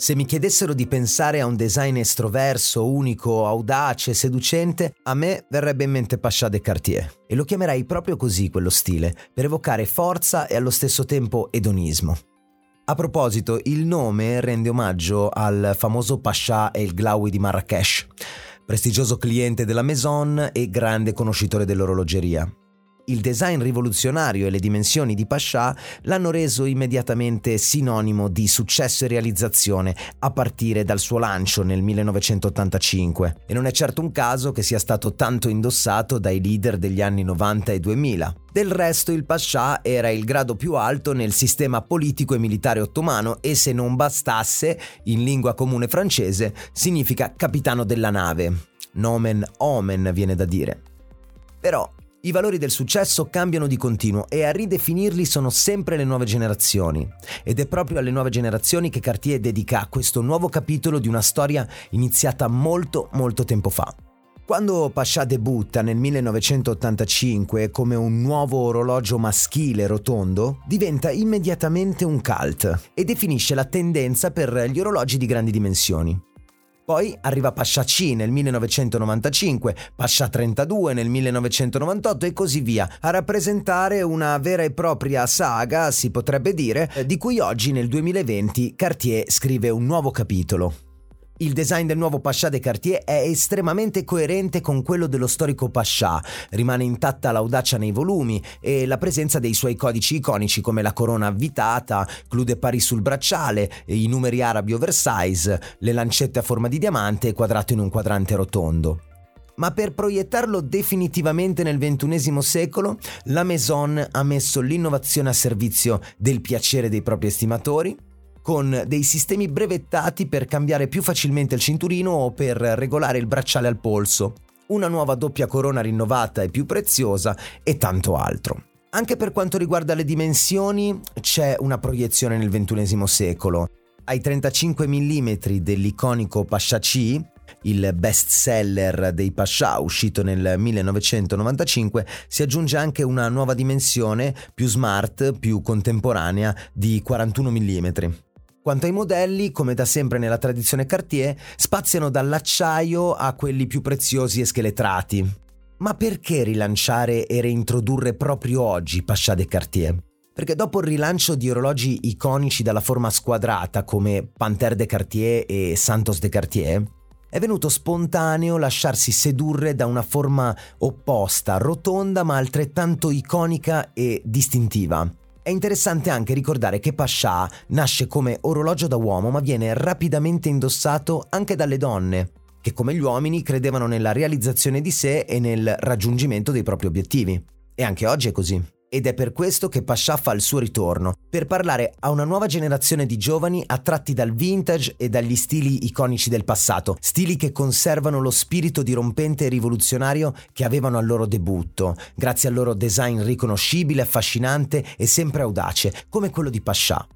Se mi chiedessero di pensare a un design estroverso, unico, audace, seducente, a me verrebbe in mente Pasha de Cartier. E lo chiamerei proprio così quello stile, per evocare forza e allo stesso tempo edonismo. A proposito, il nome rende omaggio al famoso Pasha El Glaoui di Marrakesh, prestigioso cliente della Maison e grande conoscitore dell'orologeria. Il design rivoluzionario e le dimensioni di Pasha l'hanno reso immediatamente sinonimo di successo e realizzazione a partire dal suo lancio nel 1985 e non è certo un caso che sia stato tanto indossato dai leader degli anni 90 e 2000. Del resto il Pasha era il grado più alto nel sistema politico e militare ottomano e se non bastasse, in lingua comune francese, significa capitano della nave. Nomen omen viene da dire. Però i valori del successo cambiano di continuo e a ridefinirli sono sempre le nuove generazioni. Ed è proprio alle nuove generazioni che Cartier dedica questo nuovo capitolo di una storia iniziata molto molto tempo fa. Quando Pasha debutta nel 1985 come un nuovo orologio maschile rotondo, diventa immediatamente un cult e definisce la tendenza per gli orologi di grandi dimensioni. Poi arriva Pasha C nel 1995, Pasha 32 nel 1998 e così via, a rappresentare una vera e propria saga, si potrebbe dire, di cui oggi nel 2020 Cartier scrive un nuovo capitolo. Il design del nuovo Pasha de Cartier è estremamente coerente con quello dello storico Pasha, rimane intatta l'audacia nei volumi e la presenza dei suoi codici iconici come la corona avvitata, clou de Paris sul bracciale, i numeri arabi oversize, le lancette a forma di diamante quadrato in un quadrante rotondo. Ma per proiettarlo definitivamente nel XXI secolo, la Maison ha messo l'innovazione a servizio del piacere dei propri estimatori, con dei sistemi brevettati per cambiare più facilmente il cinturino o per regolare il bracciale al polso, una nuova doppia corona rinnovata e più preziosa e tanto altro. Anche per quanto riguarda le dimensioni c'è una proiezione nel XXI secolo. Ai 35 mm dell'iconico Pasha C, il best seller dei Pasha uscito nel 1995, si aggiunge anche una nuova dimensione più smart, più contemporanea di 41 mm. Quanto ai modelli, come da sempre nella tradizione Cartier, spaziano dall'acciaio a quelli più preziosi e scheletrati. Ma perché rilanciare e reintrodurre proprio oggi Pasha de Cartier? Perché dopo il rilancio di orologi iconici dalla forma squadrata come Panthère de Cartier e Santos de Cartier, è venuto spontaneo lasciarsi sedurre da una forma opposta, rotonda ma altrettanto iconica e distintiva. È interessante anche ricordare che Pasha nasce come orologio da uomo ma viene rapidamente indossato anche dalle donne, che come gli uomini credevano nella realizzazione di sé e nel raggiungimento dei propri obiettivi. E anche oggi è così. Ed è per questo che Pasha fa il suo ritorno, per parlare a una nuova generazione di giovani attratti dal vintage e dagli stili iconici del passato, stili che conservano lo spirito dirompente e rivoluzionario che avevano al loro debutto, grazie al loro design riconoscibile, affascinante e sempre audace, come quello di Pasha.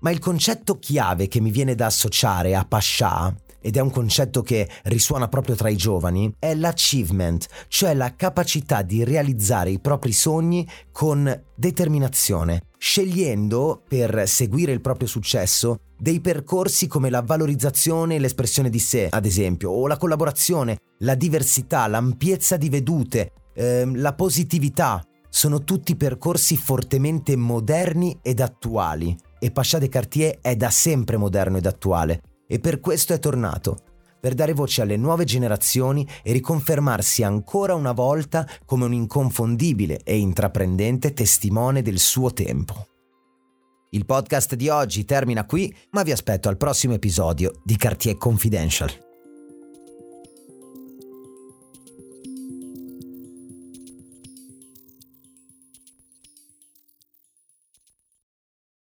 Ma il concetto chiave che mi viene da associare a Pasha ed è un concetto che risuona proprio tra i giovani, è l'achievement, cioè la capacità di realizzare i propri sogni con determinazione, scegliendo per seguire il proprio successo dei percorsi come la valorizzazione e l'espressione di sé, ad esempio, o la collaborazione, la diversità, l'ampiezza di vedute, ehm, la positività. Sono tutti percorsi fortemente moderni ed attuali e Pasha de Cartier è da sempre moderno ed attuale e per questo è tornato, per dare voce alle nuove generazioni e riconfermarsi ancora una volta come un inconfondibile e intraprendente testimone del suo tempo. Il podcast di oggi termina qui, ma vi aspetto al prossimo episodio di Cartier Confidential.